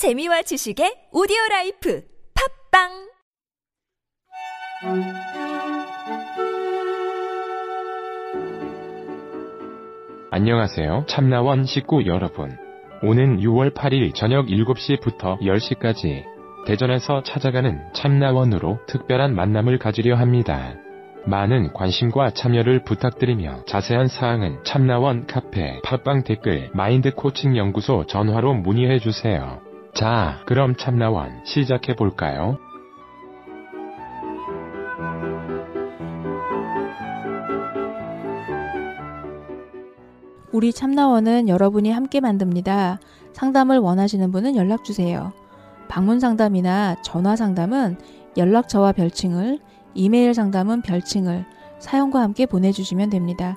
재미와 지식의 오디오 라이프 팟빵 안녕하세요. 참나원 식구 여러분. 오는 6월 8일 저녁 7시부터 10시까지 대전에서 찾아가는 참나원으로 특별한 만남을 가지려 합니다. 많은 관심과 참여를 부탁드리며 자세한 사항은 참나원 카페 팟빵 댓글 마인드 코칭 연구소 전화로 문의해 주세요. 자, 그럼 참나원 시작해 볼까요? 우리 참나원은 여러분이 함께 만듭니다. 상담을 원하시는 분은 연락 주세요. 방문 상담이나 전화 상담은 연락처와 별칭을, 이메일 상담은 별칭을 사연과 함께 보내주시면 됩니다.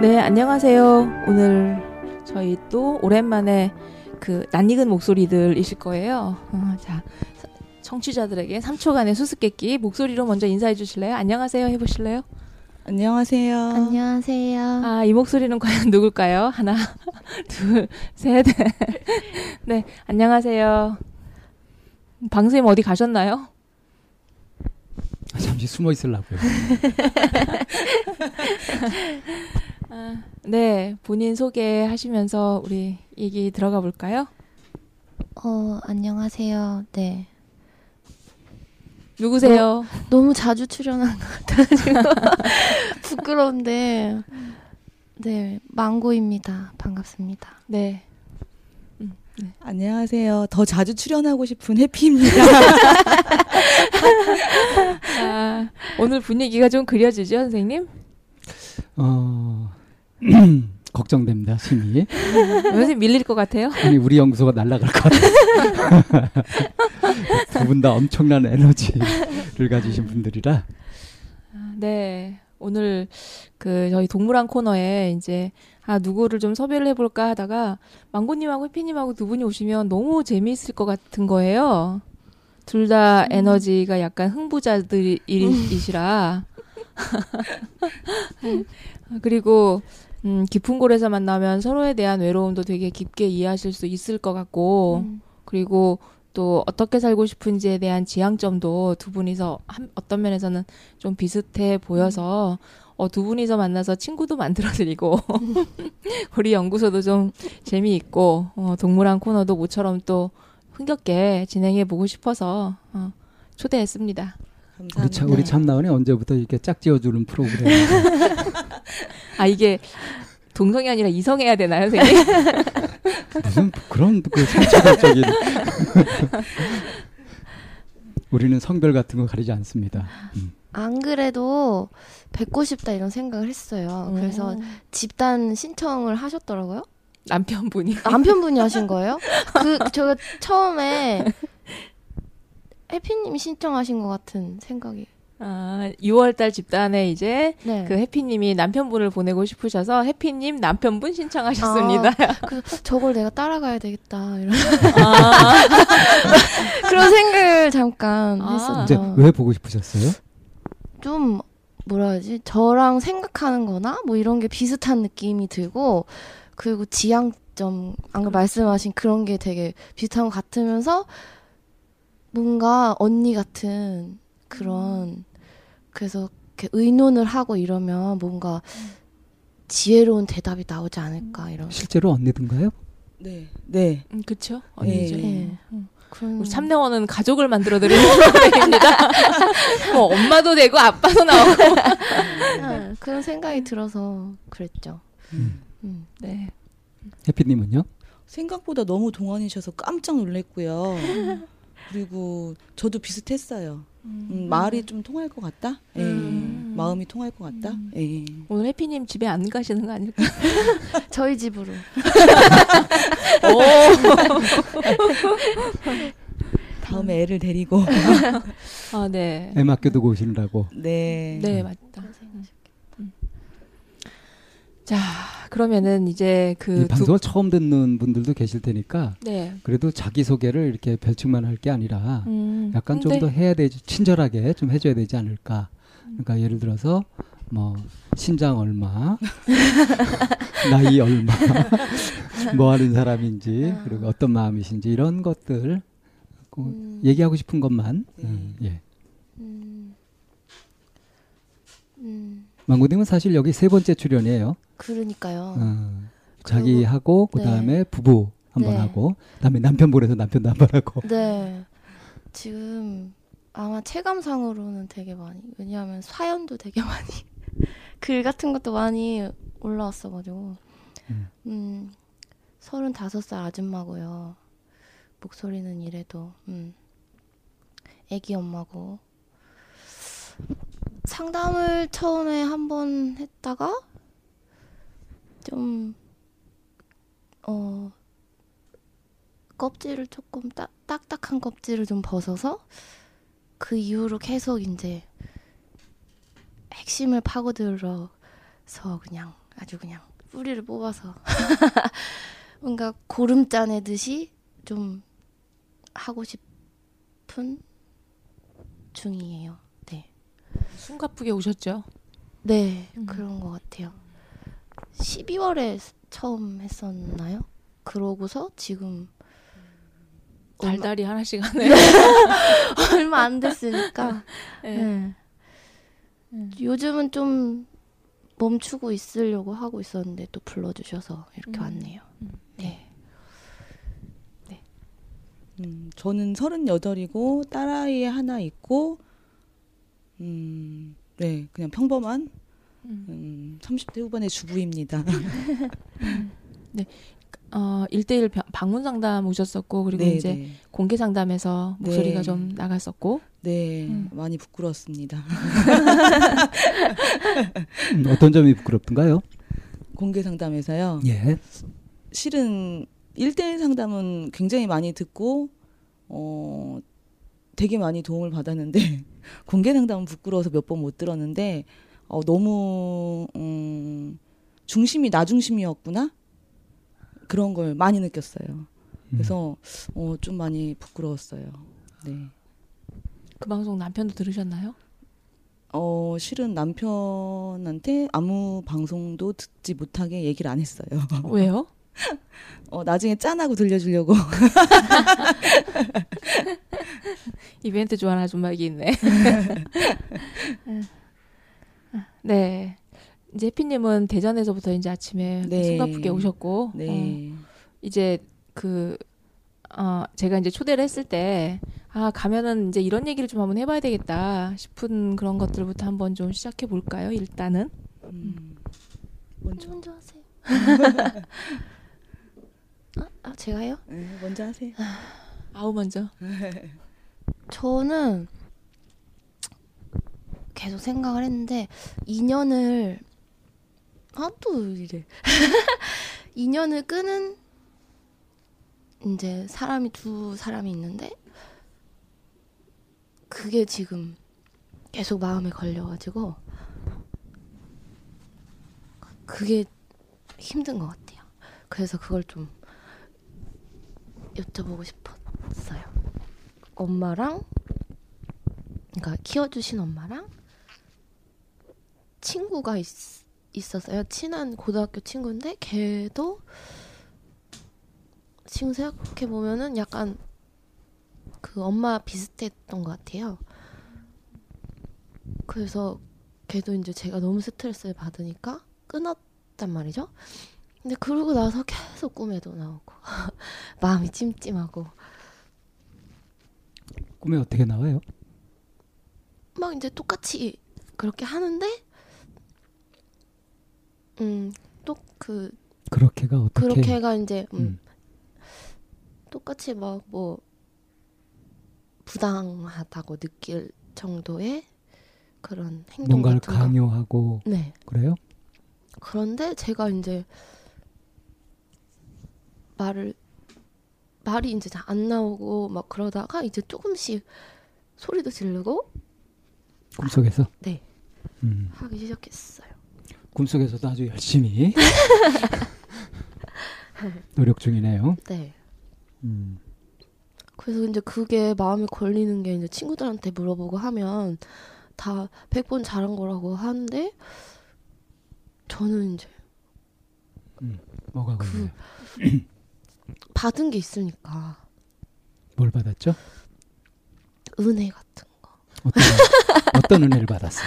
네, 안녕하세요. 오늘 저희 또 오랜만에 그 낯익은 목소리들이실 거예요. 어, 자, 청취자들에게 3초간의 수수께끼 목소리로 먼저 인사해 주실래요? 안녕하세요 해보실래요? 안녕하세요. 안녕하세요. 아, 이 목소리는 과연 누굴까요? 하나, 둘, 셋. 네, 안녕하세요. 방수님 어디 가셨나요? 아, 잠시 숨어 있으려고요. 아, 네, 본인 소개하시면서 우리 얘기 들어가 볼까요? 어, 안녕하세요. 네. 누구세요? 너 무 자주 출연한 것 같아가지고 부끄러운데 네 망고입니다. 반갑습니다. 네. 안녕하세요. 더 자주 출연하고 싶은 해피입니다. 아, 오늘 분위기가 좀 그려지죠, 선생님? 어, 걱정됩니다, 심히. 선생님 밀릴 것 같아요? 아니, 우리 연구소가 날아갈 것 같아요. 두 분 다 엄청난 에너지를 가지신 분들이라. 네. 오늘 그 저희 동물원 코너에 이제 아 누구를 좀 섭외를 해볼까 하다가 망고님하고 해피님하고 두 분이 오시면 너무 재미있을 것 같은 거예요. 둘 다 에너지가 약간 흥부자들이시라 그리고 음, 깊은 골에서 만나면 서로에 대한 외로움도 되게 깊게 이해하실 수 있을 것 같고 음. 그리고 또 어떻게 살고 싶은지에 대한 지향점도 두 분이서 한, 어떤 면에서는 좀 비슷해 보여서 어, 두 분이서 만나서 친구도 만들어드리고 우리 연구소도 좀 재미있고 어, 동물원 코너도 모처럼 또 흥겹게 진행해 보고 싶어서 어, 초대했습니다. 감사합니다. 우리, 참, 우리 참나원이 언제부터 이렇게 짝지어주는 프로그램. 아 이게 동성이 아니라 이성해야 되나요, 선생님? 무슨 그런 그 상처적인. 우리는 성별 같은 거 가리지 않습니다. 음. 안 그래도 뵙고 싶다 이런 생각을 했어요. 그래서 음. 집단 신청을 하셨더라고요. 남편분이 남편분이 하신 거예요? 그 제가 처음에 해피님이 신청하신 것 같은 생각이. 아, 6월달 집단에 이제 네. 그 해피님이 남편분을 보내고 싶으셔서 해피님 남편분 신청하셨습니다. 그 저걸 내가 따라가야 되겠다 이런 아, 그런 생각을 잠깐 아. 했었죠. 이제 왜 보고 싶으셨어요? 좀 뭐라 하지 저랑 생각하는-거나 뭐 이런 게 비슷한 느낌이 들고 그리고 지향점 아까 말씀하신 그런 게 되게 비슷한 것 같으면서 뭔가 언니 같은 그런 그래서 이렇게 의논을 하고 이러면 뭔가 지혜로운 대답이 나오지 않을까 이런 실제로 언니든가요? 네. 네. 음. 네. 언니죠. 네. 음. 그런 우리 참내원은 가족을 만들어드리는 프로그램입니다. 뭐 엄마도 되고 아빠도 나오고. 네, 그런 생각이 들어서 그랬죠. 음. 음. 네. 해피님은요? 생각보다 너무 동안이셔서 깜짝 놀랐고요. 그리고 저도 비슷했어요. 음, 말이 좀 통할 것 같다. 예. 음. 마음이 통할 것 같다. 음. 예. 오늘 해피님 집에 안 가시는 거 아닐까? 저희 집으로. 다음에 애를 데리고. 아, 네. 애 맡겨두고 오시느라고. 네. 네, 맞다. 음. 자, 그러면은 이제 그 이 방송을 처음 듣는 분들도 계실 테니까 네. 그래도 자기 소개를 이렇게 별칭만 할 게 아니라 음, 약간 좀 더 해야 되지 친절하게 좀 해줘야 되지 않을까. 그러니까 예를 들어서 뭐 신장 얼마, 나이 얼마, 뭐 하는 사람인지 아. 그리고 어떤 마음이신지 이런 것들 그 음. 얘기하고 싶은 것만 네. 음, 예. 음. 음. 망고님은 사실 여기 세 번째 출연이에요. 그러니까요. 어, 자기 하고 그 네. 다음에 부부 한번 네. 하고 그다음에 남편 보내서 남편도 한번 하고 네. 지금 아마 체감상으로는 되게 많이 왜냐하면 사연도 되게 많이 글 같은 것도 많이 올라왔어가지고 음. 음 서른다섯 살 아줌마고요 목소리는 이래도 음 애기 엄마고 상담을 처음에 한 번 했다가 좀 어, 껍질을 조금 딱, 딱딱한 껍질을 좀 벗어서 그 이후로 계속 이제 핵심을 파고들어서 그냥 아주 그냥 뿌리를 뽑아서 뭔가 고름 짜내듯이 좀 하고 싶은 중이에요. 네. 숨가쁘게 오셨죠? 네, 음. 그런 것 같아요. 12월에 처음 했었나요? 그러고서 지금 얼마, 달달이 하나씩 하네. 얼마 안 됐으니까. 네. 네. 음. 요즘은 좀 멈추고 있으려고 하고 있었는데 또 불러주셔서 이렇게 음. 왔네요. 음. 네. 음, 저는 서른여덟이고 딸아이 하나 있고 음, 네, 그냥 평범한 음. 음, 30대 후반의 주부입니다. 어, 1대1 방문 상담 오셨었고 그리고 네, 이제 네. 공개 상담에서 목소리가 네. 좀 나갔었고 네, 음. 많이 부끄러웠습니다. 음, 어떤 점이 부끄럽던가요? 공개 상담에서요. 예. 실은 1대1 상담은 굉장히 많이 듣고 어 되게 많이 도움을 받았는데 공개 상담은 부끄러워서 몇 번 못 들었는데 어 너무 음 중심이 나 중심이었구나. 그런 걸 많이 느꼈어요. 음. 그래서 어 좀 많이 부끄러웠어요. 네. 그 방송 남편도 들으셨나요? 어 실은 남편한테 아무 방송도 듣지 못하게 얘기를 안 했어요. 왜요? 어 나중에 짠하고 들려주려고. 이벤트 좋아하는 아줌마기 있네. 네. 이제 해피님은 대전에서부터 이제 아침에 네. 숨가쁘게 오셨고, 어, 네. 이제 그, 어, 제가 이제 초대를 했을 때, 아, 가면은 이제 이런 얘기를 좀 한번 해봐야 되겠다 싶은 그런 것들부터 한번 좀 시작해 볼까요, 일단은? 음. 먼저. 먼저 하세요. 아, 아, 제가요? 네, 먼저 하세요. 아우, 먼저. 저는 계속 생각을 했는데 인연을 아또 이래 인연을 끄는 이제 사람이 두 사람이 있는데 그게 지금 계속 마음에 걸려가지고 그게 힘든 것 같아요. 그래서 그걸 좀 여쭤보고 싶었어요. 엄마랑 그러니까 키워주신 엄마랑 친구가 있, 있었어요. 친한 고등학교 친구인데 걔도 지금 생각해 보면은 약간 그 엄마 비슷했던 것 같아요. 그래서 걔도 이제 제가 너무 스트레스를 받으니까 끊었단 말이죠. 근데 그러고 나서 계속 꿈에도 나오고 마음이 찜찜하고 꿈에 어떻게 나와요? 막 이제 똑같이 그렇게 하는데 음 또그 그렇게가 어떻게? 그렇게가 이제 음, 음. 똑같이 막 뭐 부당하다고 느낄 정도의 그런 행동 뭔가를 같은 거. 강요하고 네. 그래요? 그런데 제가 이제 말을 말이 이제 잘 안 나오고 막 그러다가 이제 조금씩 소리도 지르고 꿈속에서. 네. 음, 하기 시작했어요. 꿈속에서도 아주 열심히 노력 중이네요. 네. 음, 그래서 이제 그게 마음에 걸리는 게 이제 친구들한테 물어보고 하면 다 100번 잘한 거라고 하는데 저는 이제 뭐가 그? 받은 게 있으니까 뭘 받았죠? 은혜 같은 거 어떤 어떤 은혜를 받았어요?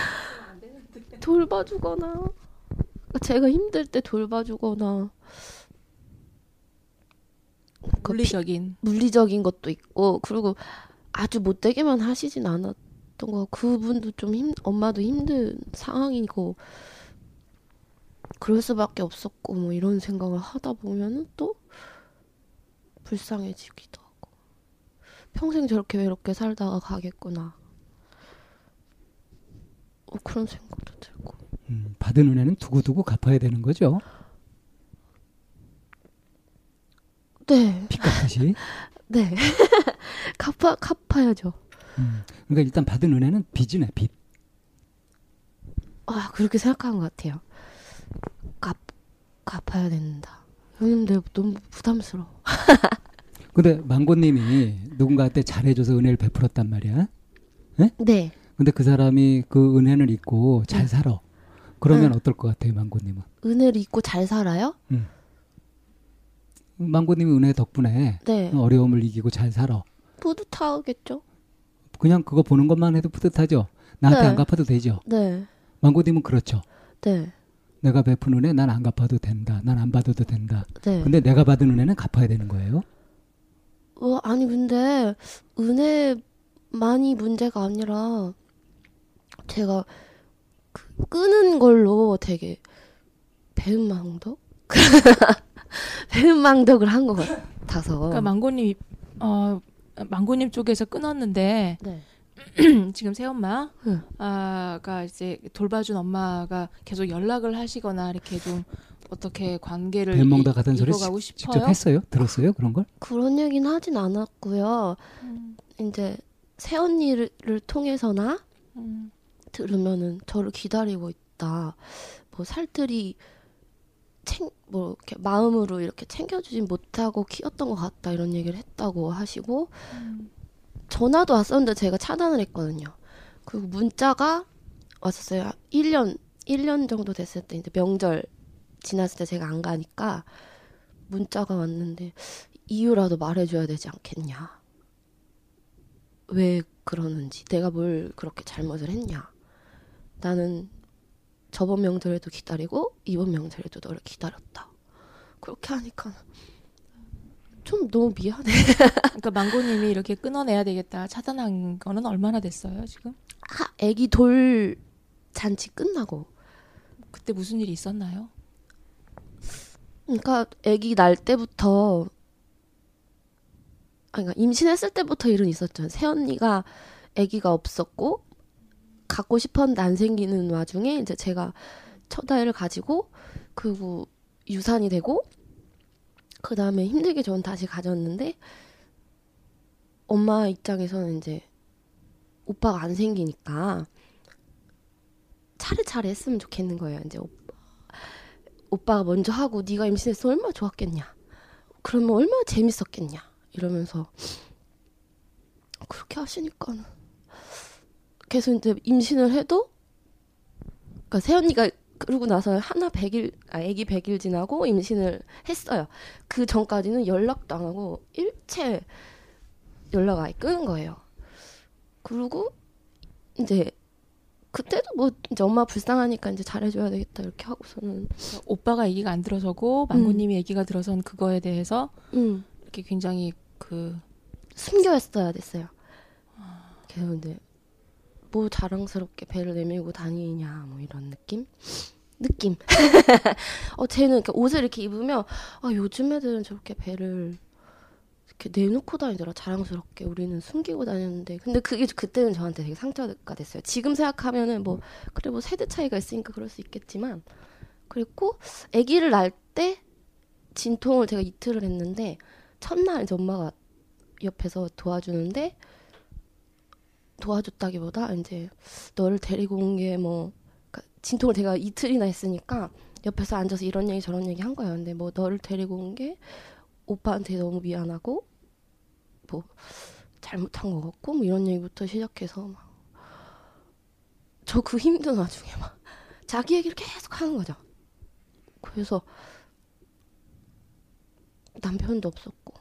돌봐주거나 제가 힘들 때 돌봐주거나 그 물리적인. 물리적인 것도 있고 그리고 아주 못되게만 하시진 않았던 거 그분도 좀 힘 엄마도 힘든 상황이고 그럴 수밖에 없었고 뭐 이런 생각을 하다 보면은 또 불쌍해지기도 하고. 평생 저렇게 외롭게 살다가 가겠구나. 어, 그런 생각도 들고 음, 받은 은혜는 두고두고 갚아야 되는 거죠. 네 빚 갚듯이. 네. 갚아, 갚아야죠. 음, 그러니까 일단 받은 은혜는 빚이네 빚. 아, 그렇게 생각한 것 같아요. 갚, 갚아야 된다. 형님, 내 너무 부담스러워. 근데 망고님이 누군가한테 잘해줘서 은혜를 베풀었단 말이야. 네. 근데 그 사람이 그 은혜를 잊고 잘 네. 살아. 그러면 네. 어떨 것 같아요, 망고님은? 은혜를 잊고 잘 살아요? 망고님이 은혜 덕분에 네. 어려움을 이기고 잘 살아. 뿌듯하겠죠? 그냥 그거 보는 것만 해도 뿌듯하죠. 나한테 네. 안 갚아도 되죠. 네. 망고님은 그렇죠. 네. 내가 베푼 은혜 난 안 갚아도 된다. 난 안 받아도 된다. 네. 근데 내가 받은 은혜는 갚아야 되는 거예요. 어, 아니, 근데 은혜만이 문제가 아니라 제가 그 끄는 걸로 되게 배은망덕? 배은망덕을 한 것 같아서. 그러니까 망고님 어 망고님 쪽에서 끊었는데 네. 지금 새엄마 응. 아가 이제 돌봐준 엄마가 계속 연락을 하시거나 이렇게 좀 어떻게 관계를 이- 같은 소리 싶어요. 직접 했어요? 들었어요? 그런 걸? 그런 얘기는 하진 않았고요. 음, 이제 새 언니를 통해서나 음. 들으면은 저를 기다리고 있다. 뭐 살들이 챙, 뭐 이렇게 마음으로 이렇게 챙겨주진 못하고 키웠던 것 같다 이런 얘기를 했다고 하시고 음. 전화도 왔었는데 제가 차단을 했거든요. 그리고 문자가 왔었어요. 1년 1년 정도 됐을 때 이제 명절 지났을 때 제가 안 가니까 문자가 왔는데 이유라도 말해줘야 되지 않겠냐. 왜 그러는지 내가 뭘 그렇게 잘못을 했냐. 나는 저번 명절에도 기다리고 이번 명절에도 너를 기다렸다. 그렇게 하니까 좀 너무 미안해. 그러니까 망고님이 이렇게 끊어내야 되겠다 차단한 거는 얼마나 됐어요 지금? 하, 애기 돌 잔치 끝나고 그때 무슨 일이 있었나요? 그러니까 아기 날 때부터 아니, 그러니까 임신했을 때부터 일은 있었죠. 새 언니가 아기가 없었고 갖고 싶었는데 안 생기는 와중에 이제 제가 첫 아이를 가지고 그리고 유산이 되고 그 다음에 힘들게 저는 다시 가졌는데 엄마 입장에서는 이제 오빠가 안 생기니까 차례차례 했으면 좋겠는 거예요. 이제 오빠, 오빠가 먼저 하고 네가 임신했어 얼마나 좋았겠냐. 그러면 얼마나 재밌었겠냐. 이러면서 그렇게 하시니까는 계속 이제 임신을 해도 그러니까 새언니가 그러고 나서 하나 100일 아 아기 100일 지나고 임신을 했어요. 그 전까지는 연락도 안 하고 일체 연락 아예 끄는 거예요. 그리고 이제 그때도 뭐 이제 엄마 불쌍하니까 이제 잘해줘야 되겠다 이렇게 하고서는 오빠가 얘기가 안 들어서고 망고님이 얘기가 들어선 그거에 대해서 음 이렇게 굉장히 그 숨겨했어야 됐어요. 그래서 이제 뭐 자랑스럽게 배를 내밀고 다니냐 뭐 이런 느낌? 느낌. 어 쟤는 이렇게 옷을 이렇게 입으면 아 요즘 애들은 저렇게 배를 이렇게 내놓고 다니더라 자랑스럽게 우리는 숨기고 다녔는데 근데 그게 그때는 저한테 되게 상처가 됐어요. 지금 생각하면은 뭐 그래 뭐 세대 차이가 있으니까 그럴 수 있겠지만 그리고 아기를 낳을 때 진통을 제가 이틀을 했는데 첫날 이제 엄마가 옆에서 도와주는데 도와줬다기보다 이제 너를 데리고 온 게 뭐 진통을 제가 이틀이나 했으니까 옆에서 앉아서 이런 얘기 저런 얘기 한 거예요. 근데 뭐 너를 데리고 온 게 오빠한테 너무 미안하고 뭐 잘못한 것 같고 뭐 이런 얘기부터 시작해서 막 저 그 힘든 와중에 막 자기 얘기를 계속 하는 거죠. 그래서 남편도 없었고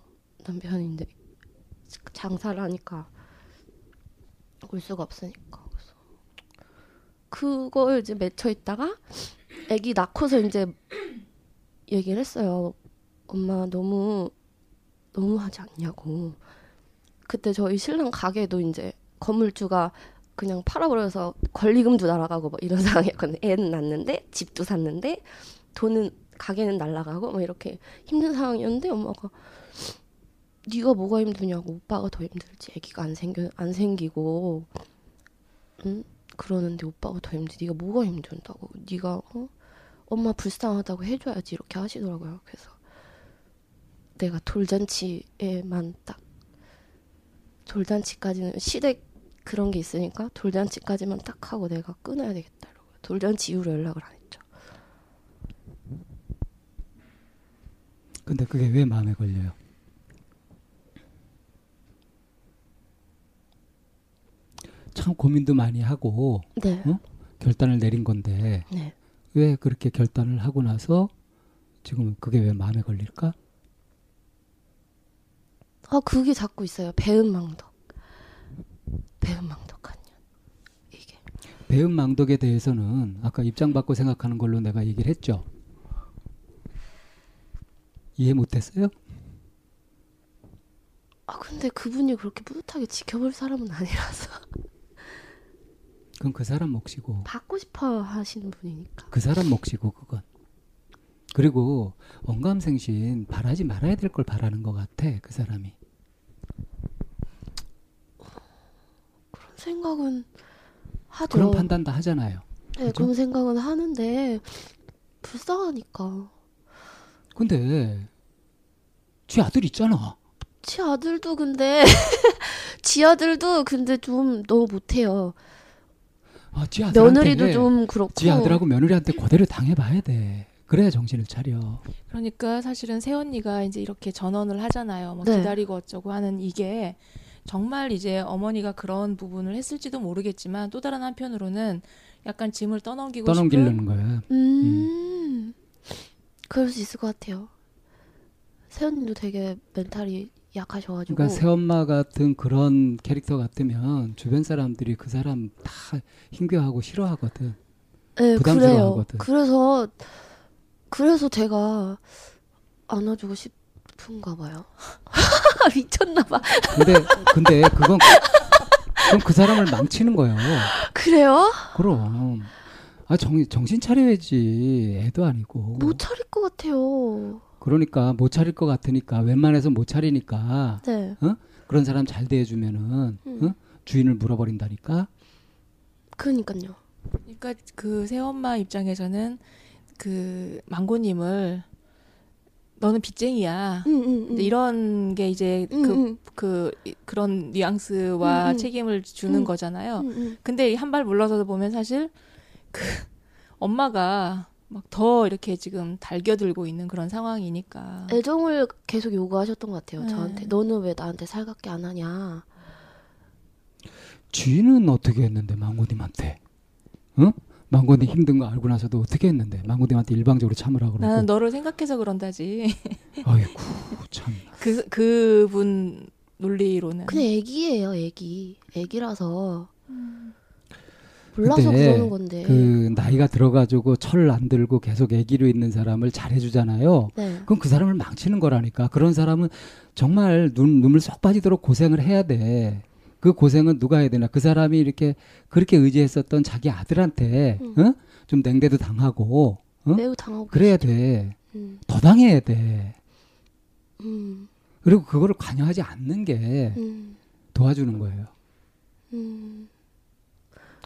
남편인데 장사를 하니까 올 수가 없으니까 그래서 그걸 이제 맺혀 있다가 아기 낳고서 이제 얘기를 했어요. 엄마 너무 너무 하지 않냐고. 그때 저희 신랑 가게도 이제 건물주가 그냥 팔아버려서 권리금도 날아가고 뭐 이런 상황이었거든요. 애는 낳는데 집도 샀는데 돈은 가게는 날아가고 뭐 이렇게 힘든 상황이었는데 엄마가 네가 뭐가 힘드냐고 오빠가 더 힘들지. 아기가 안 생겨 안 생기고. 응? 그러는데 오빠가 더 힘들지. 네가 뭐가 힘든다고. 네가 어? 엄마 불쌍하다고 해줘야지 이렇게 하시더라고요. 그래서 내가 돌잔치에만 딱 돌잔치까지는 시댁 그런 게 있으니까 돌잔치까지만 딱 하고 내가 끊어야 되겠다 이러고 돌잔치 이후로 연락을 안 했죠. 근데 그게 왜 마음에 걸려요? 참 고민도 많이 하고 네 어? 결단을 내린 건데 네. 왜 그렇게 결단을 하고 나서 지금 그게 왜 마음에 걸릴까? 아 그게 자꾸 있어요 배은망덕 배은망덕한 년 이게 배은망덕에 대해서는 아까 입장 바꿔 생각하는 걸로 내가 얘기를 했죠. 이해 못했어요? 아 근데 그분이 그렇게 뿌듯하게 지켜볼 사람은 아니라서 그건 그 사람 몫이고 받고 싶어 하시는 분이니까 그 사람 몫이고 그건 그리고 언감생신 바라지 말아야 될 걸 바라는 것 같아 그 사람이 그런 생각은 하죠. 그런 판단도 하잖아요. 네, 그죠? 그런 생각은 하는데 불쌍하니까 근데 지 아들 있잖아. 지 아들도 근데 지 아들도 근데 좀 너무 못해요. 아, 지 며느리도 좀 그렇고. 지 아들하고 며느리한테 고대를 당해봐야 돼. 그래야 정신을 차려. 그러니까 사실은 새언니가 이제 이렇게 전언을 하잖아요. 뭐 네. 기다리고 어쩌고 하는 이게 정말 이제 어머니가 그런 부분을 했을지도 모르겠지만 또 다른 한편으로는 약간 짐을 떠넘기고 떠넘기려는 거야. 음, 그럴 수 있을 것 같아요. 세연님도 되게 멘탈이 약하셔가지고. 그러니까 새엄마 같은 그런 캐릭터 같으면 주변 사람들이 그 사람 다 힘겨워하고 싫어하거든. 네, 그래요. 부담스러워하거든. 그래서 그래서 제가 안아주고 싶은가 봐요. 미쳤나 봐. 근데 근데 그건 그건 그 사람을 망치는 거예요. 그래요? 그럼 아 정, 정신 차려야지 애도 아니고 못 차릴 것 같아요. 그러니까 못 차릴 것 같으니까 웬만해서 못 차리니까 네. 그런 사람 잘 대해주면은 음. 어? 주인을 물어버린다니까 그러니까요. 그러니까 그 새엄마 입장에서는 그 망고님을 너는 빚쟁이야. 음, 음, 음. 이런 게 이제 음, 그, 음, 그, 이- 그런 뉘앙스와 음, 음. 책임을 주는 음. 거잖아요. 음, 음. 근데 한 발 물러서서 보면 사실 그 엄마가 막 더 이렇게 지금 달겨들고 있는 그런 상황이니까. 애정을 계속 요구하셨던 것 같아요. 네. 저한테 너는 왜 나한테 살갑게 안 하냐. 주인은 어떻게 했는데 망고님한테 어? 망고님 힘든 거 알고 나서도 어떻게 했는데 망고님한테 일방적으로 참으라 그러고 나는 너를 생각해서 그런다지. 아이고 참 그 그분 논리로는. 근데 애기예요, 애기. 애기라서 몰라서 그러는 건데. 그 나이가 들어가지고 철 안 들고 계속 애기로 있는 사람을 잘해주잖아요. 네. 그럼 그 사람을 망치는 거라니까. 그런 사람은 정말 눈, 눈물 쏙 빠지도록 고생을 해야 돼. 그 고생은 누가 해야 되나. 그 사람이 이렇게 그렇게 의지했었던 자기 아들한테 음. 어? 좀 냉대도 당하고 어? 매우 당하고 그래야 계시죠. 돼. 음, 더 당해야 돼. 음. 그리고 그거를 관여하지 않는 게 음, 도와주는 거예요. 음,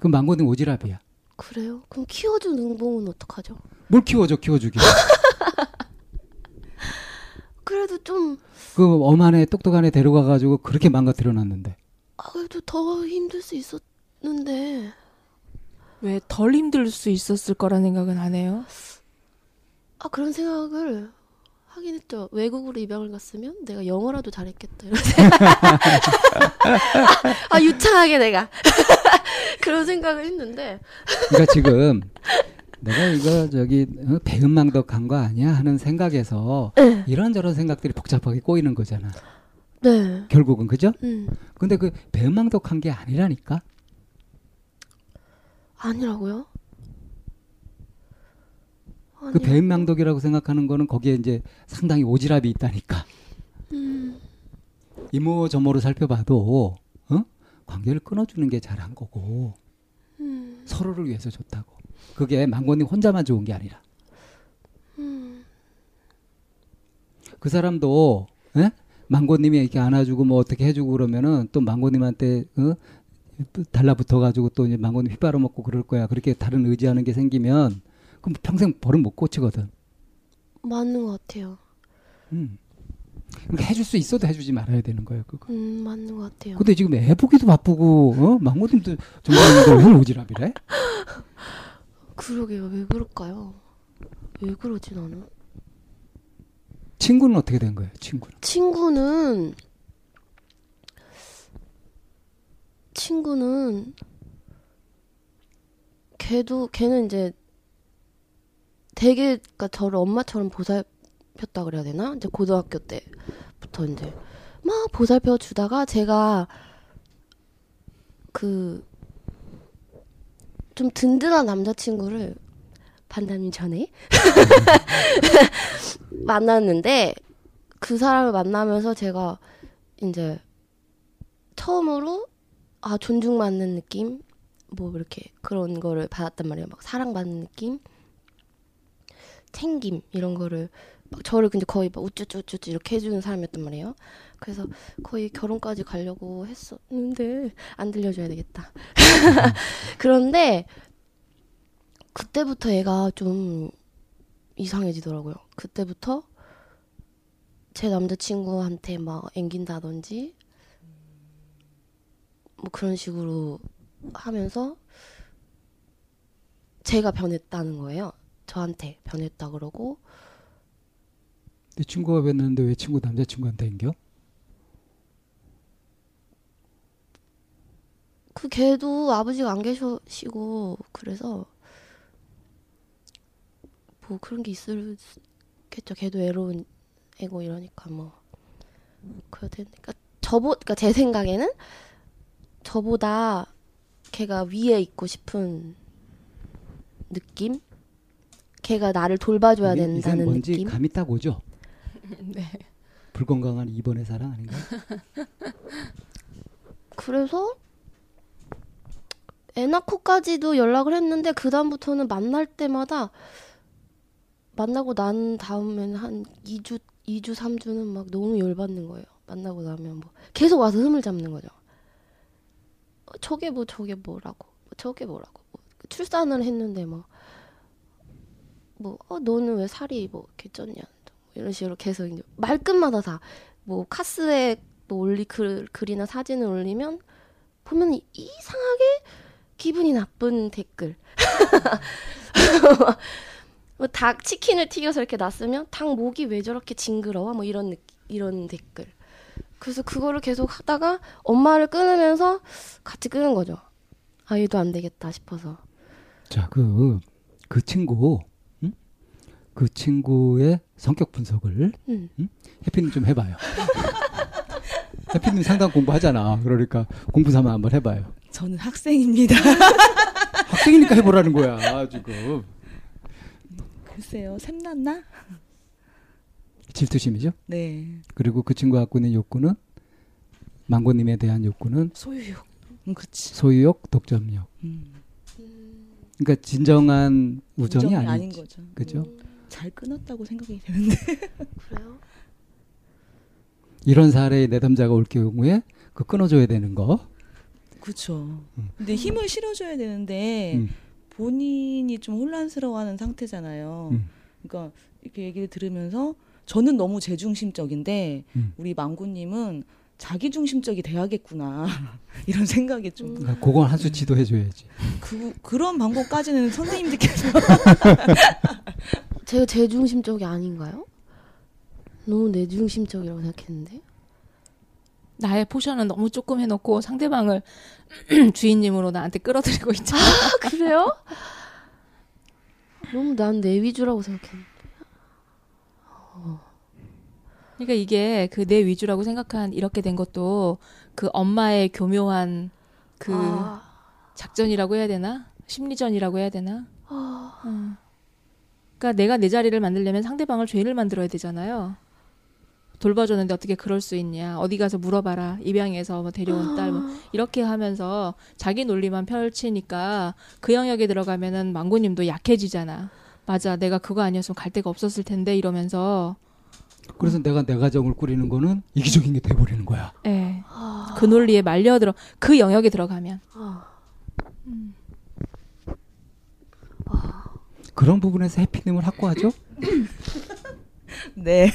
그럼 망고님 오지랖이야. 그래요? 그럼 키워준 응봉은 어떡하죠? 뭘 키워줘 키워주기. 그래도 좀 그 엄한 애 똑똑한 애 데려가가지고 그렇게 망가뜨려 놨는데. 아, 그래도 더 힘들 수 있었는데 왜 덜 힘들 수 있었을 거란 생각은 안 해요? 아 그런 생각을 하긴 했죠. 외국으로 입양을 갔으면 내가 영어라도 잘했겠다 생각. 아 유창하게 내가 그런 생각을 했는데 그러니까 지금 내가 이거 저기 어, 배은망덕한 거 아니야 하는 생각에서 네. 이런저런 생각들이 복잡하게 꼬이는 거잖아. 네. 결국은 그죠? 음 근데 그 배은망덕한 게 아니라니까. 아니라고요? 그 아니요. 배은망덕이라고 생각하는 거는 거기에 이제 상당히 오지랖이 있다니까. 음, 이모 저모로 살펴봐도 어? 관계를 끊어주는 게 잘한 거고 음, 서로를 위해서 좋다고. 그게 망고님 혼자만 좋은 게 아니라 음, 그 사람도 예? 망고님이 이렇게 안아주고 뭐 어떻게 해주고 그러면은 또 망고님한테 어? 달라붙어 가지고 또 이제 망고님 휘바라 먹고 그럴 거야. 그렇게 다른 의지하는 게 생기면 그럼 평생 버릇 못 고치거든. 맞는 것 같아요. 음. 그러니까 해줄 수 있어도 해주지 말아야 되는 거예요. 그거. 음 맞는 것 같아요. 근데 지금 애 보기도 바쁘고 어? 망고님도 정말 왜 오지랖이래? 그러게요. 왜 그럴까요? 왜 그러지 나는? 친구는 어떻게 된 거예요? 친구는 친구는 친구는 걔도 걔는 이제 되게 그러니까 저를 엄마처럼 보살폈다 그래야 되나? 이제 고등학교 때부터 이제 막 보살펴 주다가 제가 그 좀 든든한 남자친구를 반담이 전에 만났는데 그 사람을 만나면서 제가 이제 처음으로 아 존중받는 느낌 뭐 이렇게 그런 거를 받았단 말이에요 막 사랑받는 느낌 챙김 이런 거를 막 저를 근데 거의 막 우쭈쭈쭈쭈 이렇게 해주는 사람이었단 말이에요. 그래서 거의 결혼까지 가려고 했었는데 안 들려줘야 되겠다. 그런데 그때부터 얘가 좀 이상해지더라고요. 그때부터 제 남자친구한테 막 앵긴다든지 뭐 그런 식으로 하면서 제가 변했다는 거예요. 저한테 변했다 그러고 내 친구가 변했는데 왜 친구 남자친구한테 앵겨? 그 걔도 아버지가 안 계시고 그래서 뭐 그런 게 있을겠죠. 걔도 외로운 애고 이러니까 뭐 그래야 되니까 저보 그러니까 제 생각에는 저보다 걔가 위에 있고 싶은 느낌? 걔가 나를 돌봐줘야 된다는 이상 뭔지 느낌? 감이 딱 오죠. 네. 불건강한 이번의 사랑 아닌가? 그래서 애 낳고까지도 연락을 했는데 그 다음부터는 만날 때마다 만나고 난 다음에는 한 2주, 2주, 3주는 막 너무 열받는 거예요. 만나고 나면 뭐 계속 와서 흠을 잡는 거죠. 어, 저게 뭐 저게 뭐라고 뭐 저게 뭐라고 뭐 출산을 했는데 뭐 뭐, 어, 너는 왜 살이 뭐 이렇게 쪘냐. 뭐 이런 식으로 계속 이제 말끝마다 다, 뭐, 카스에 뭐 올리, 글, 글이나 사진을 올리면, 보면 이- 이상하게 기분이 나쁜 댓글. 뭐, 닭, 치킨을 튀겨서 이렇게 놨으면, 닭 목이 왜 저렇게 징그러워? 뭐 이런, 이런 댓글. 그래서 그거를 계속 하다가 엄마를 끊으면서 같이 끄는 거죠. 아, 얘도 안 되겠다 싶어서. 자, 그, 그 친구, 응? 그 친구의 성격 분석을 음. 해피님 좀 해봐요. 해피님 상당 공부하잖아. 그러니까 공부 삼아 한번 해봐요. 저는 학생입니다. 학생이니까 해보라는 거야, 지금. 글쎄요, 샘났나? 질투심이죠? 네. 그리고 그 친구가 갖고 있는 욕구는, 망고님에 대한 욕구는 소유욕. 음, 그치. 소유욕, 독점욕. 음, 그러니까 진정한 우정이. 아닌 거죠. 그죠? 음, 잘 끊었다고 생각이 되는데. 그래요? 이런 사례의 내담자가 올 경우에 그 끊어줘야 되는 거. 그렇죠. 근데 힘을 실어줘야 되는데 음. 본인이 좀 혼란스러워하는 상태잖아요. 음. 그러니까 이렇게 얘기를 들으면서 저는 너무 제중심적인데 음. 우리 망고님은 자기중심적이 돼야겠구나 이런 생각이 좀 그러니까 그건 한수 지도해줘야지. 그, 그런 방법까지는 선생님들께서 제가 제중심적이 아닌가요? 너무 내중심적이라고 생각했는데. 나의 포션은 너무 조금 해놓고 상대방을 주인님으로 나한테 끌어들이고 있잖아. 아, 그래요? 너무 난 내 위주라고 생각했는데. 그러니까 이게 그 내 위주라고 생각한 이렇게 된 것도 그 엄마의 교묘한 그 아, 작전이라고 해야 되나? 심리전이라고 해야 되나? 아, 음. 그러니까 내가 내 자리를 만들려면 상대방을 죄인을 만들어야 되잖아요. 돌봐줬는데 어떻게 그럴 수 있냐? 어디 가서 물어봐라. 입양해서 뭐 데려온 딸 뭐 이렇게 하면서 자기 논리만 펼치니까 그 영역에 들어가면은 망고님도 약해지잖아. 맞아, 내가 그거 아니었으면 갈 데가 없었을 텐데 이러면서 그래서 내가 내 가정을 꾸리는 거는 이기적인 게 돼버리는 거야. 예. 아, 그 논리에 말려들어 그 영역에 들어가면 아. 그런 부분에서 해피님을 확고하죠? 네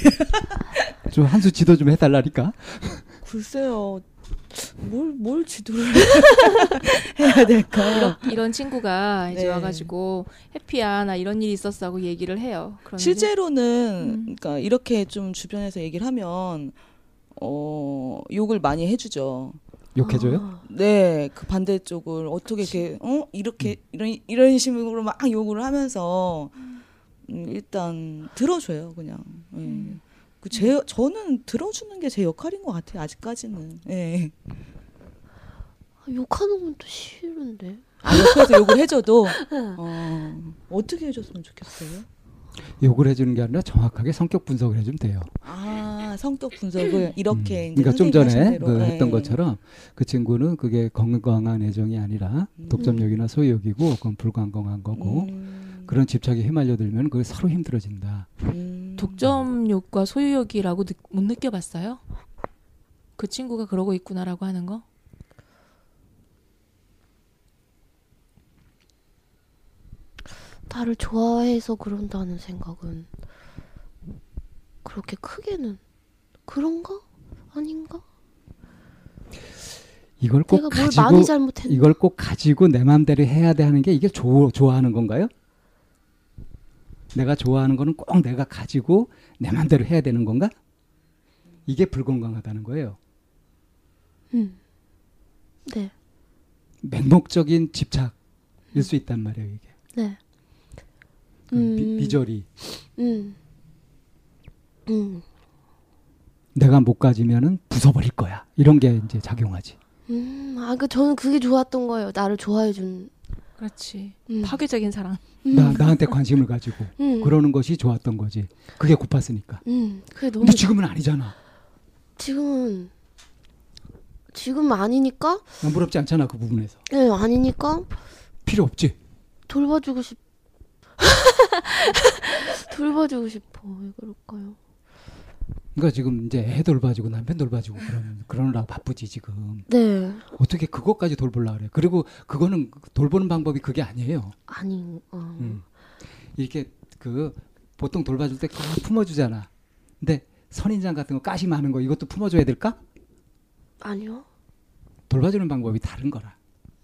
좀 한 수 지도 좀 해달라니까. 글쎄요 뭘 뭘 지도를 해야 될까 이런, 이런 친구가 이제 네. 와가지고 해피야 나 이런 일이 있었어 하고 얘기를 해요. 실제로는 음. 그러니까 이렇게 좀 주변에서 얘기를 하면 어 욕을 많이 해주죠. 욕해줘요? 네, 그 반대쪽을 어떻게 이렇게 어 이렇게 이런 이런 식으로 막 욕을 하면서 음, 일단 들어줘요, 그냥. 예. 그제 저는 들어주는 게 제 역할인 것 같아요, 아직까지는. 예. 아, 욕하는 건 또 싫은데. 아, 옆에서 욕을 해줘도 어, 어떻게 해줬으면 좋겠어요? 욕을 해주는 게 아니라 정확하게 성격 분석을 해주면 돼요. 아, 성격 분석을 이렇게 음. 이제 그러니까 좀 전에. 그 예. 했던 것처럼 그 친구는 그게 건강한 애정이 아니라 음. 독점욕이나 소유욕이고 그건 불건강한 거고 음, 그런 집착에 휘말려 들면 그게 서로 힘들어진다. 음. 독점욕과 소유욕이라고 느, 못 느껴봤어요? 그 친구가 그러고 있구나라고 하는 거? 나를 좋아해서 그런다는 생각은 그렇게 크게는 그런가? 아닌가? 이걸 꼭 가지고? 이걸 꼭 가지고 내 마음대로 해야 돼 하는 게 이게 조, 좋아하는 건가요? 내가 좋아하는 거는 꼭 내가 가지고 내 마음대로 해야 되는 건가? 이게 불건강하다는 거예요. 음. 네, 맹목적인 집착일 수 있단 말이에요, 이게. 네. 그 음. 미, 미절이 음. 음. 내가 못 가지면은 부숴버릴 거야. 이런 게 이제 작용하지. 음. 아, 그 저는 그게 좋았던 거예요. 나를 좋아해 준. 그렇지. 음. 파괴적인 사랑. 음. 나, 나한테 관심을 가지고 음. 그러는 것이 좋았던 거지. 그게 고팠으니까. 음. 그게 너무 근데 지금은 아니잖아. 지금은 지금 아니니까 난 부럽지 않잖아 그 부분에서. 네 아니니까 필요 없지. 돌봐주고 싶 돌봐주고 싶어 왜 그럴까요? 그러니까 지금 이제 애 돌봐주고 남편 돌봐주고 그러면 그러느라 바쁘지 지금. 네 어떻게 그것까지 돌보려 그래. 그리고 그거는 돌보는 방법이 그게 아니에요. 아니 어. 음. 이렇게 그 보통 돌봐줄 때꽉 품어주잖아. 근데 선인장 같은 거 가시 많은 거 이것도 품어줘야 될까? 아니요 돌봐주는 방법이 다른 거라.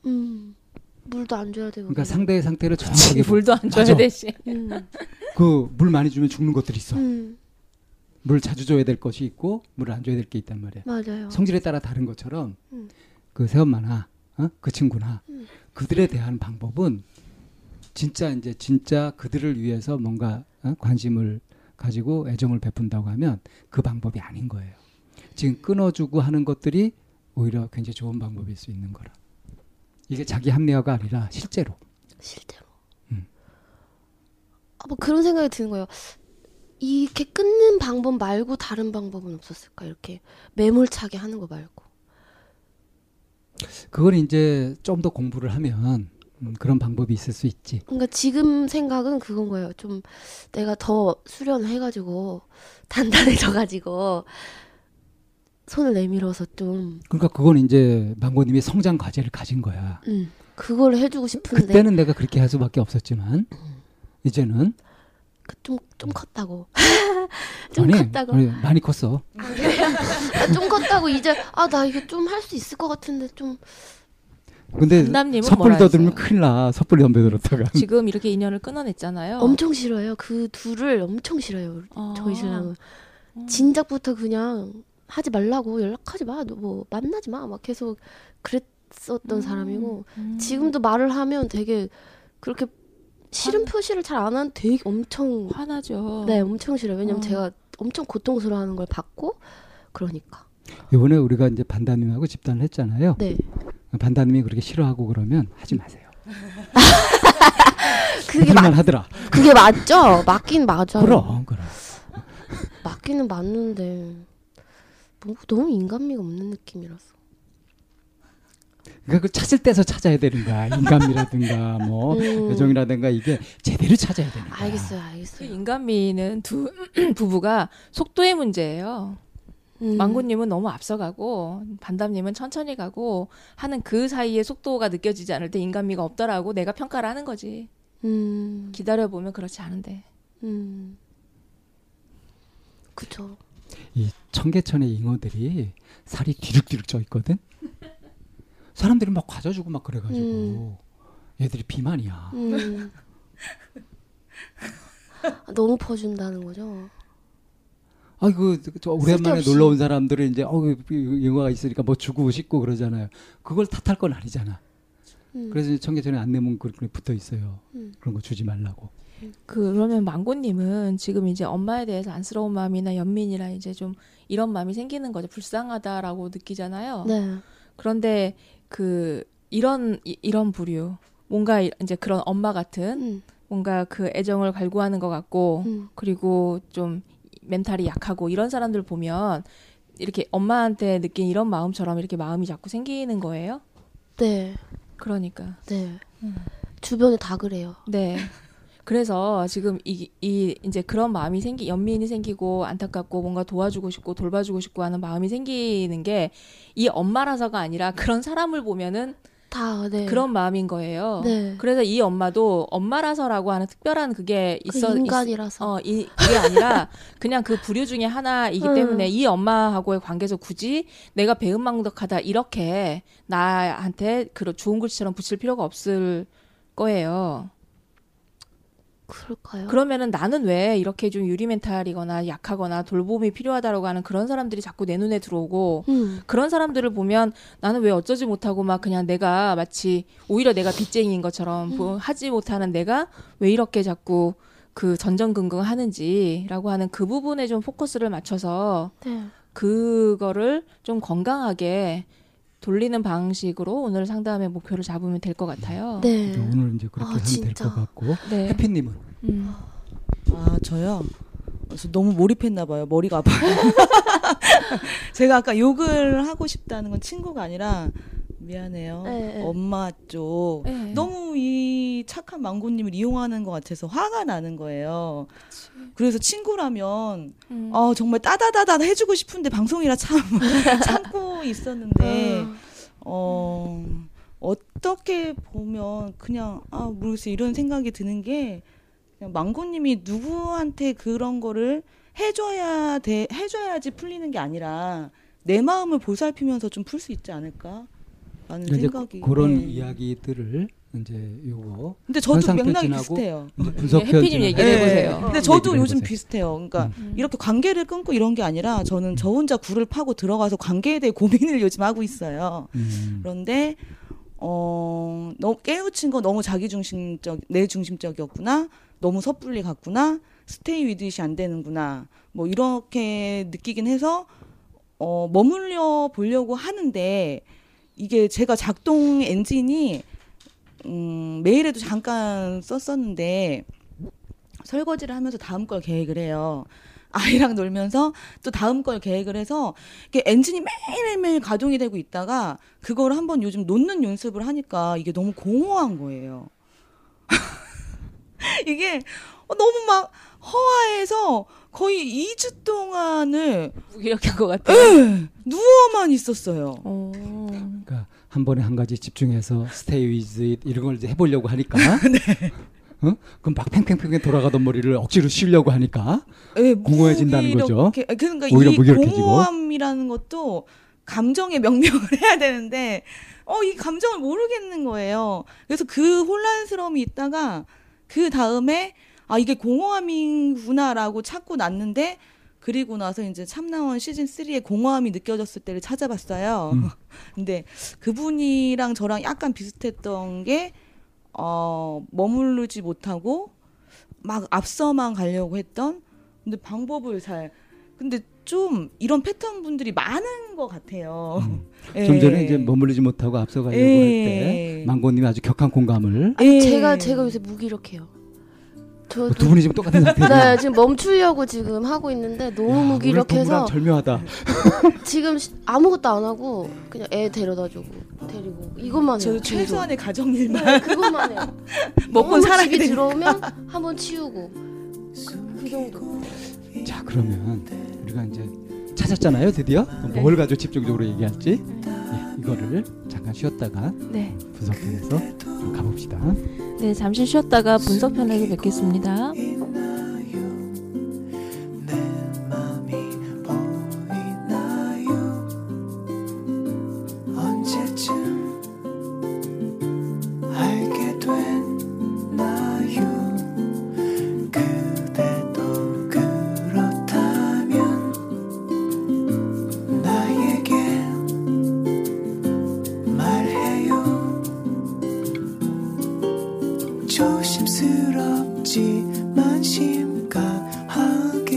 음 물도 안 줘야 되고 그러니까 상대의 상태를 정확하게 물도 안 줘야. 되지. 음. 그물 많이 주면 죽는 것들이 있어. 음 물 자주 줘야 될 것이 있고 물을 안 줘야 될 게 있단 말이야. 맞아요 성질에 따라 다른 것처럼 음. 그 새엄마나 어? 그 친구나 음. 그들에 대한 방법은 진짜 이제 진짜 그들을 위해서 뭔가 어? 관심을 가지고 애정을 베푼다고 하면 그 방법이 아닌 거예요. 지금 끊어주고 하는 것들이 오히려 굉장히 좋은 방법일 수 있는 거라. 이게 자기 합리화가 아니라 실제로. 실제로 음. 아, 뭐 그런 생각이 드는 거예요 이렇게 끊는 방법 말고 다른 방법은 없었을까 이렇게 매몰차게 하는 거 말고 그걸 이제 좀 더 공부를 하면 음, 그런 방법이 있을 수 있지. 그러니까 지금 생각은 그건 거예요. 좀 내가 더 수련해가지고 단단해져가지고 손을 내밀어서 좀 그러니까 그건 이제 망고님이 성장 과제를 가진 거야. 음, 그걸 해주고 싶은데 그때는 내가 그렇게 할 수밖에 없었지만 이제는 좀 좀 컸다고 좀 아니, 컸다고 아니, 많이 컸어. 아, 좀 컸다고 이제 아 나 이거 좀 할 수 있을 것 같은데 좀 근데 섣불리 더 들면 했어요? 큰일 나. 섣불리 덤벼 들었다가. 지금 이렇게 인연을 끊어냈잖아요. 엄청 싫어요. 그 둘을 엄청 싫어요. 어. 저희 신랑은 음. 진작부터 그냥 하지 말라고 연락하지 마. 너뭐 만나지 마. 막 계속 그랬었던 사람이고 음. 지금도 말을 하면 되게 그렇게 싫은 표시를 잘 안 하는 되게 엄청 화나죠. 네 엄청 싫어요. 왜냐면 어. 제가 엄청 고통스러워하는 걸 봤고 그러니까 이번에 우리가 이제 반다님하고 집단을 했잖아요. 네 반다님이 그렇게 싫어하고 그러면 하지 마세요. 그게 맞 하더라. 그게 맞죠. 맞긴 맞아요. 그럼 그럼. 맞기는 맞는데 뭐 너무 인간미가 없는 느낌이라서. 그러니까 그 찾을 때서 찾아야 되는 거야. 인간미라든가 뭐 음. 애정이라든가 이게 제대로 찾아야 되는 거야. 알겠어요, 그 알겠어요. 인간미는 두 부부가 속도의 문제예요. 음. 망고님은 너무 앞서가고 반담님은 천천히 가고 하는 그 사이에 속도가 느껴지지 않을 때 인간미가 없더라고 내가 평가를 하는 거지. 음, 기다려 보면 그렇지 않은데. 음. 그쵸. 이 청계천의 잉어들이 살이 뒤룩뒤룩 쪄 있거든. 사람들이 막 과자 주고 막 그래가지고 음. 얘들이 비만이야. 음. 아, 너무 퍼준다는 거죠. 아이고 저 오랜만에 쓸데없이. 놀러 온 사람들은 이제 어그 영화가 있으니까 뭐 주고 싶고 그러잖아요. 그걸 탓할 건 아니잖아. 음. 그래서 청계천에 안내문 그렇게 붙어 있어요. 음. 그런 거 주지 말라고. 그러면 망고님은 지금 이제 엄마에 대해서 안쓰러운 마음이나 연민이나 이제 좀 이런 마음이 생기는 거죠. 불쌍하다라고 느끼잖아요. 네. 그런데 그 이런 이, 이런 부류 뭔가 이- 이제 그런 엄마 같은 음, 뭔가 그 애정을 갈구하는 것 같고 음. 그리고 좀 멘탈이 약하고 이런 사람들 보면 이렇게 엄마한테 느낀 이런 마음처럼 이렇게 마음이 자꾸 생기는 거예요. 네, 그러니까 네. 음. 주변에 다 그래요. 네. 그래서 지금 이, 이 이제 그런 마음이 생기 연민이 생기고 안타깝고 뭔가 도와주고 싶고 돌봐주고 싶고 하는 마음이 생기는 게 이 엄마라서가 아니라 그런 사람을 보면은 다, 네. 그런 마음인 거예요. 네. 그래서 이 엄마도 엄마라서라고 하는 특별한 그게 그 있어 있- 인간이라서. 어, 이, 그게 아니라 그냥 그 부류 중에 하나이기 음. 때문에 이 엄마하고의 관계에서 굳이 내가 배은망덕하다 이렇게 나한테 그런 좋은 글씨처럼 붙일 필요가 없을 거예요. 그럴까요? 그러면은 나는 왜 이렇게 좀 유리 멘탈이거나 약하거나 돌봄이 필요하다라고 하는 그런 사람들이 자꾸 내 눈에 들어오고 음, 그런 사람들을 보면 나는 왜 어쩌지 못하고 막 그냥 내가 마치 오히려 내가 빚쟁이인 것처럼 뭐 하지 못하는 내가 왜 이렇게 자꾸 그 전전긍긍 하는지라고 하는 그 부분에 좀 포커스를 맞춰서 네. 그거를 좀 건강하게 돌리는 방식으로 오늘 상담의 목표를 잡으면 될 것 같아요. 네. 그러니까 오늘 이제 그렇게 아, 하면 될. 것 같고 네. 해피님은 음. 아 저요. 그래서 너무 몰입했나 봐요. 머리가 아파요. 제가 아까 욕을 하고 싶다는 건 친구가 아니라 미안해요. 네, 네. 엄마 쪽 네. 너무 이 착한 망고님을 이용하는 것 같아서 화가 나는 거예요. 그래서 친구라면 음. 아 정말 따다다다 해주고 싶은데 방송이라 참 참고 있었는데 어, 어 어떻게 보면 그냥 아 모르겠어요 이런 생각이 드는 게 그냥 망고님이 누구한테 그런 거를 해줘야 돼 해줘야지 풀리는 게 아니라 내 마음을 보살피면서 좀 풀 수 있지 않을까 라는 생각이 그런 네. 이야기들을 이제 요거 근데 저도 맥락이 비슷해요. 네, 분석 해피님 얘기를 네. 해보세요. 근데 저도 요즘. 비슷해요. 그러니까 음. 이렇게 관계를 끊고 이런 게 아니라 저는 저 혼자 굴을 파고 들어가서 관계에 대해 고민을 요즘 하고 있어요. 음. 그런데 어 너무 깨우친 거 너무 자기 중심적 내 중심적이었구나 너무 섣불리 갔구나 스테이 위드잇이 안 되는구나 뭐 이렇게 느끼긴 해서 어 머물려 보려고 하는데 이게 제가 작동 엔진이 음 메일에도 잠깐 썼었는데 설거지를 하면서 다음 걸 계획을 해요. 아이랑 놀면서 또 다음 걸 계획을 해서 이게 엔진이 매일매일 가동이 되고 있다가 그걸 한번 요즘 놓는 연습을 하니까 이게 너무 공허한 거예요. 이게 너무 막 허화해서 거의 2주 동안을 무기력한 것 같아요. 예, 누워만 있었어요. 어. 그러니까 한 번에 한 가지 집중해서 스테이 위즈 잇 이런 걸 이제 해보려고 하니까 네. 어? 그럼 막 팽팽팽 돌아가던 머리를 억지로 쉬려고 하니까 예, 공허해진다는 거죠. 무기력해- 아, 그러니까 오히려 이 무기력해지고. 공허함이라는 것도 감정의 명령을 해야 되는데 어 이 감정을 모르겠는 거예요. 그래서 그 혼란스러움이 있다가 그 다음에 아 이게 공허함이구나라고 찾고 났는데 그리고 나서 이제 참나원 시즌 3의 공허함이 느껴졌을 때를 찾아봤어요. 음. 근데 그분이랑 저랑 약간 비슷했던 게 어, 머무르지 못하고 막 앞서만 가려고 했던 근데 방법을 잘 근데 좀 이런 패턴 분들이 많은 것 같아요. 예. 음. 좀 전에 이제 머무르지 못하고 앞서가려고 할때 예. 망고님이 아주 격한 공감을 예. 제가 제가 요새 무기력해요. 저도 어, 두 분이 지금 똑같은 상태예요. 네, 지금 멈추려고 지금 하고 있는데 너무 야, 무기력해서 절묘하다. 지금 시- 아무것도 안 하고 그냥 애 데려다주고 데리고 이것만 해요. 저도 계속. 최소한의 가정 일만 네, 그것만 해요. 먹고 살아야 집에 되니까. 들어오면 한 번 치우고 그, 그 정도. 자 그러면 우리가 이제 찾았잖아요 드디어 뭘 가지고 집중적으로 얘기할지 예, 이거를 잠깐 쉬었다가 네. 분석편에서 좀 가봅시다. 네, 잠시 쉬었다가 분석편에서 뵙겠습니다. 조심스럽지만 심각하게